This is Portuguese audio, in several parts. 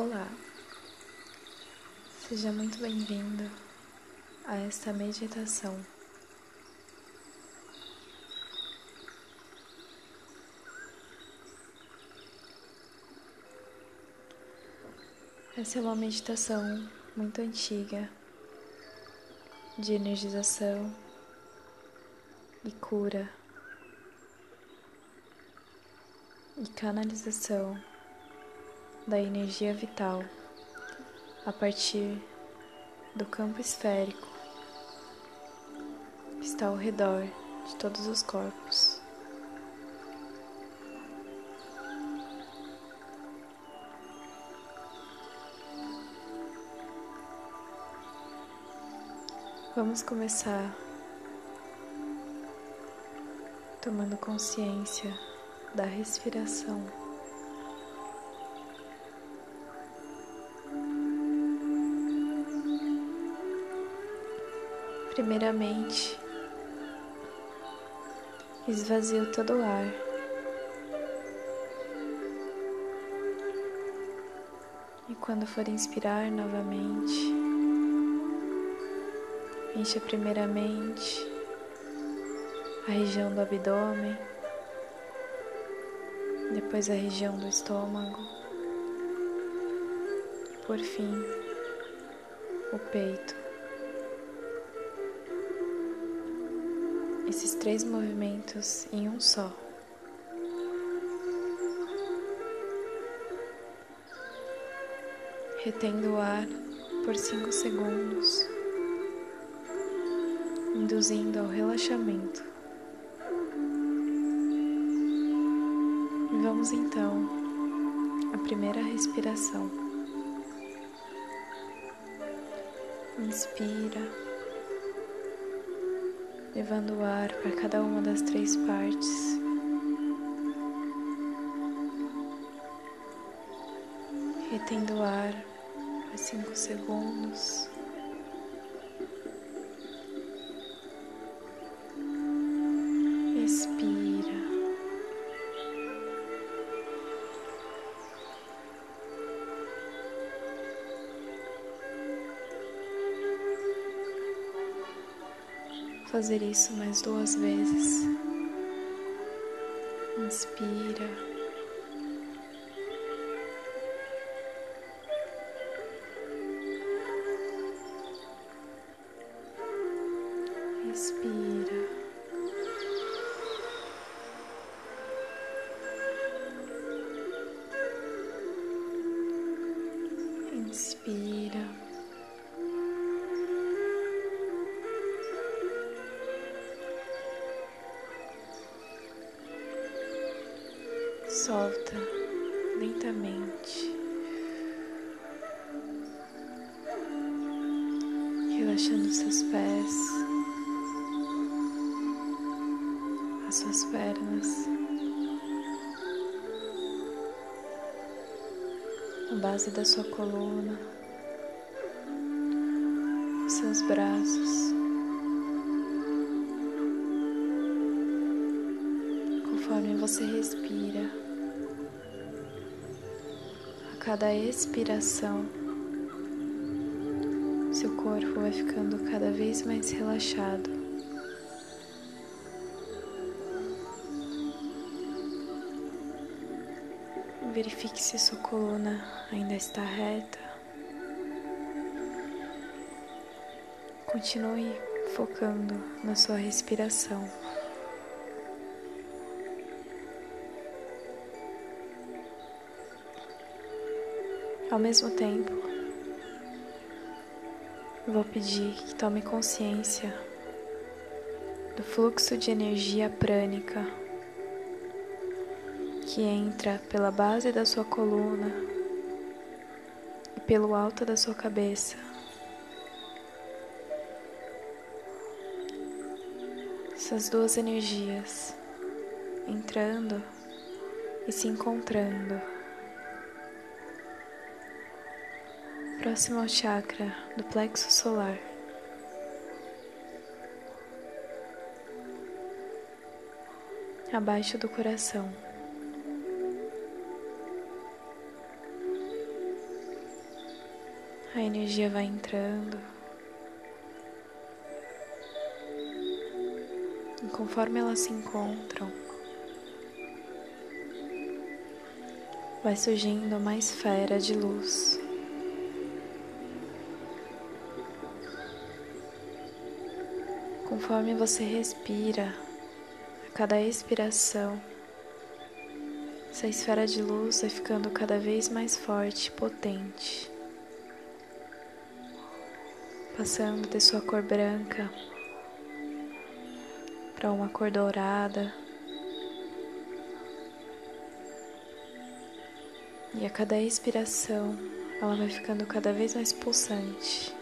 Olá, seja muito bem-vindo a esta meditação. Essa é uma meditação muito antiga de energização e cura e canalização da energia vital a partir do campo esférico que está ao redor de todos os corpos. Vamos começar tomando consciência da respiração. Primeiramente, esvazio todo o ar. E quando for inspirar novamente, encha primeiramente a região do abdômen, depois a região do estômago e por fim o peito. Esses três movimentos em um só. Retendo o ar por cinco segundos induzindo ao relaxamento. Vamos então à primeira respiração. Inspira, levando o ar para cada uma das três partes. Retendo o ar por cinco segundos. Fazer isso mais duas vezes. Inspira. A base da sua coluna, seus braços. Conforme você respira, cada expiração, seu corpo vai ficando cada vez mais relaxado. Verifique se sua coluna ainda está reta. Continue focando na sua respiração. Ao mesmo tempo, vou pedir que tome consciência do fluxo de energia prânica que entra pela base da sua coluna e pelo alto da sua cabeça. Essas duas energias entrando e se encontrando. próximo ao chakra do plexo solar. Abaixo do coração. A energia vai entrando. E conforme elas se encontram, vai surgindo uma esfera de luz. Conforme você respira, a cada expiração, essa esfera de luz vai ficando cada vez mais forte e potente, passando de sua cor branca para uma cor dourada. E a cada expiração, ela vai ficando cada vez mais pulsante.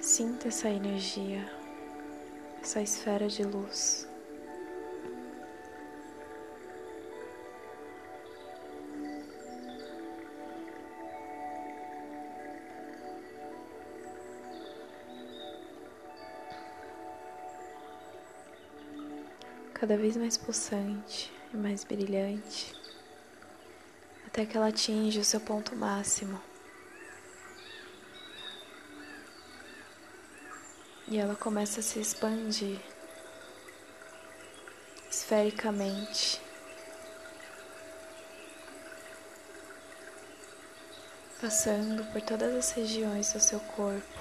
Sinta essa energia, essa esfera de luz. Cada vez mais pulsante e mais brilhante, até que ela atinge o seu ponto máximo. e ela começa a se expandir esfericamente. Passando por todas as regiões do seu corpo,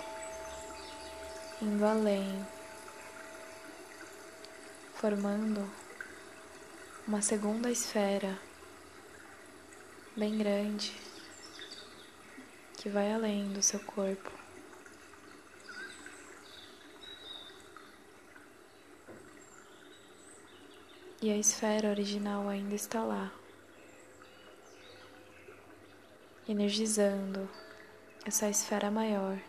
indo além, formando uma segunda esfera bem grande que vai além do seu corpo. e a esfera original ainda está lá, energizando essa esfera maior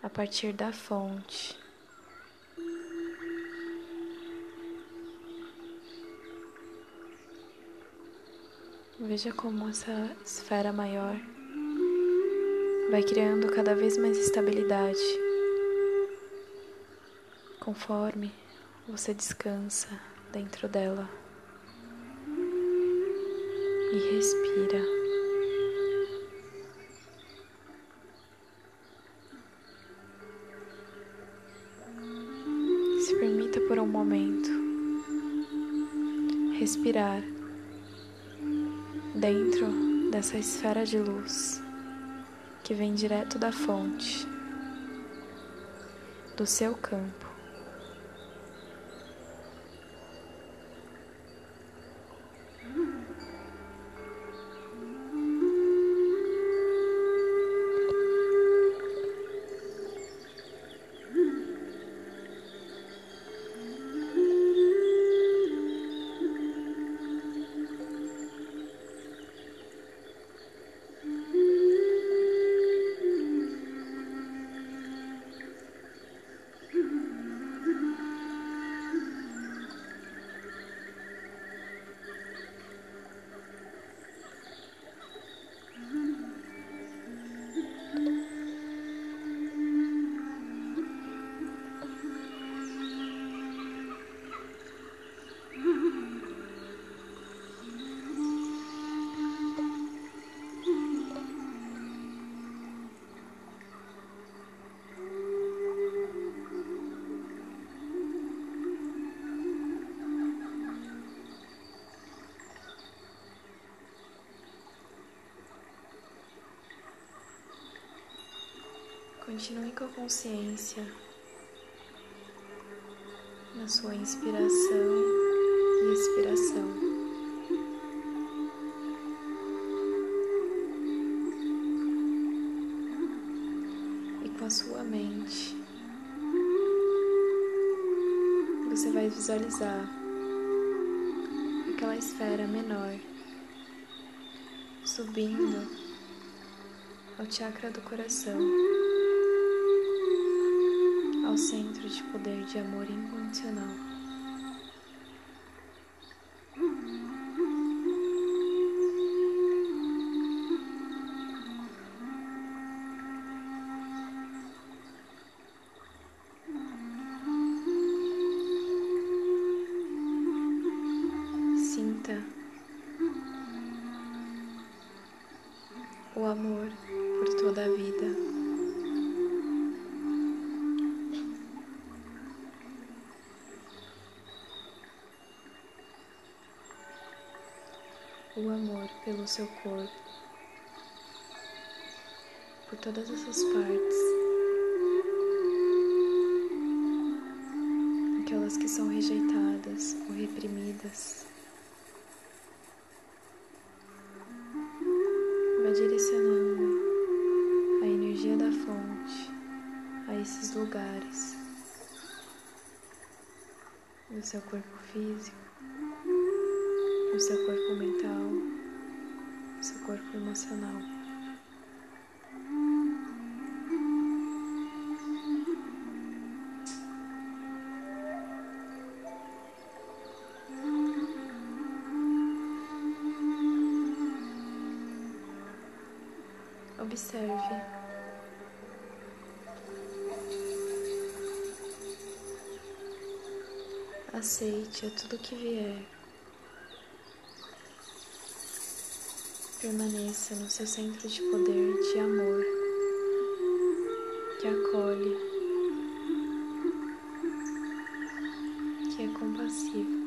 a partir da fonte. Veja como essa esfera maior vai criando cada vez mais estabilidade conforme você descansa dentro dela e respira. Se permita por um momento respirar dentro dessa esfera de luz que vem direto da fonte do seu campo. Continue com a consciência na sua inspiração e expiração. E com a sua mente, você vai visualizar aquela esfera menor subindo ao chakra do coração ao centro de poder de amor incondicional. Sinta o amor por toda a vida. Pelo seu corpo, por todas as suas partes, aquelas que são rejeitadas ou reprimidas. Vai direcionando a energia da fonte a esses lugares do seu corpo físico, do seu corpo mental, seu corpo emocional. Observe. Aceite a tudo que vier. Permaneça no seu centro de poder de amor que acolhe, que é compassivo.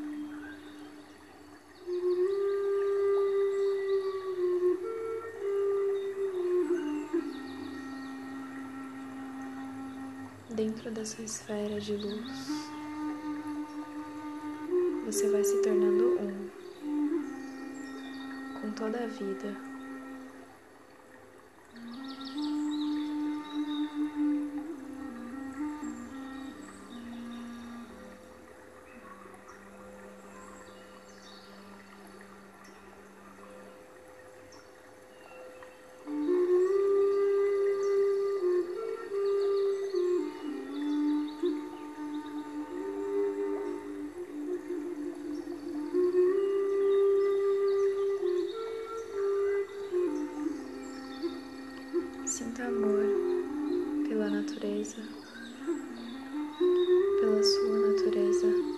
dentro da sua esfera de luz, você vai se tornando um toda a vida. Sinta amor pela natureza, pela sua natureza.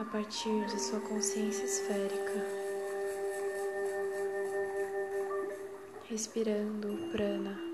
A partir de sua consciência esférica, respirando o prana.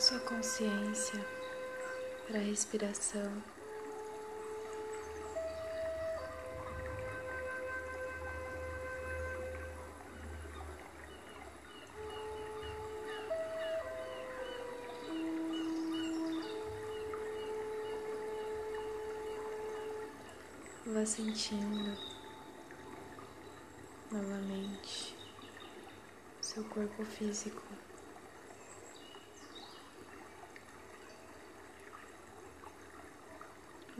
Sua consciência para a respiração. Vá sentindo novamente seu corpo físico.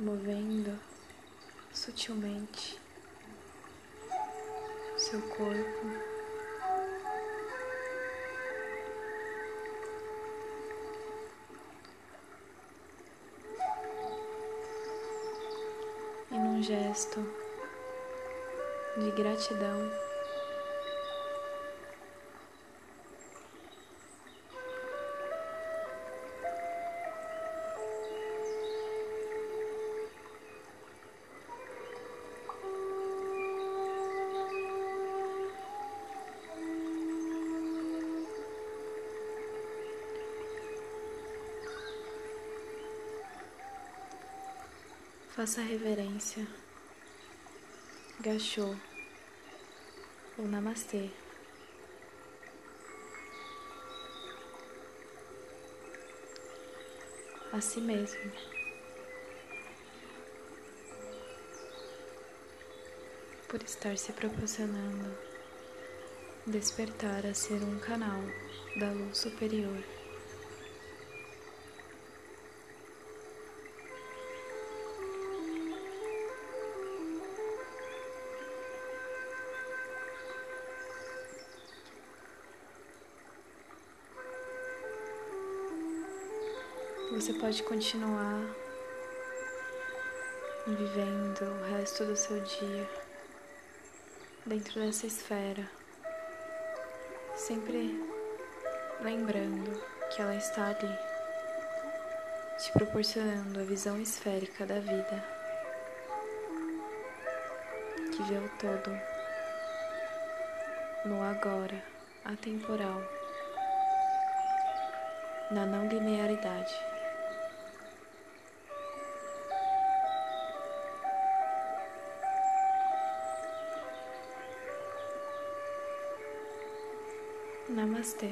Movendo sutilmente seu corpo. E num gesto de gratidão. Faça reverência, gachô ou namastê. A si mesmo. Por estar se proporcionando despertar a ser um canal da luz superior. Você pode continuar vivendo o resto do seu dia dentro dessa esfera, sempre lembrando que ela está ali, te proporcionando a visão esférica da vida, que vê o todo no agora, atemporal, na não linearidade. Namastê.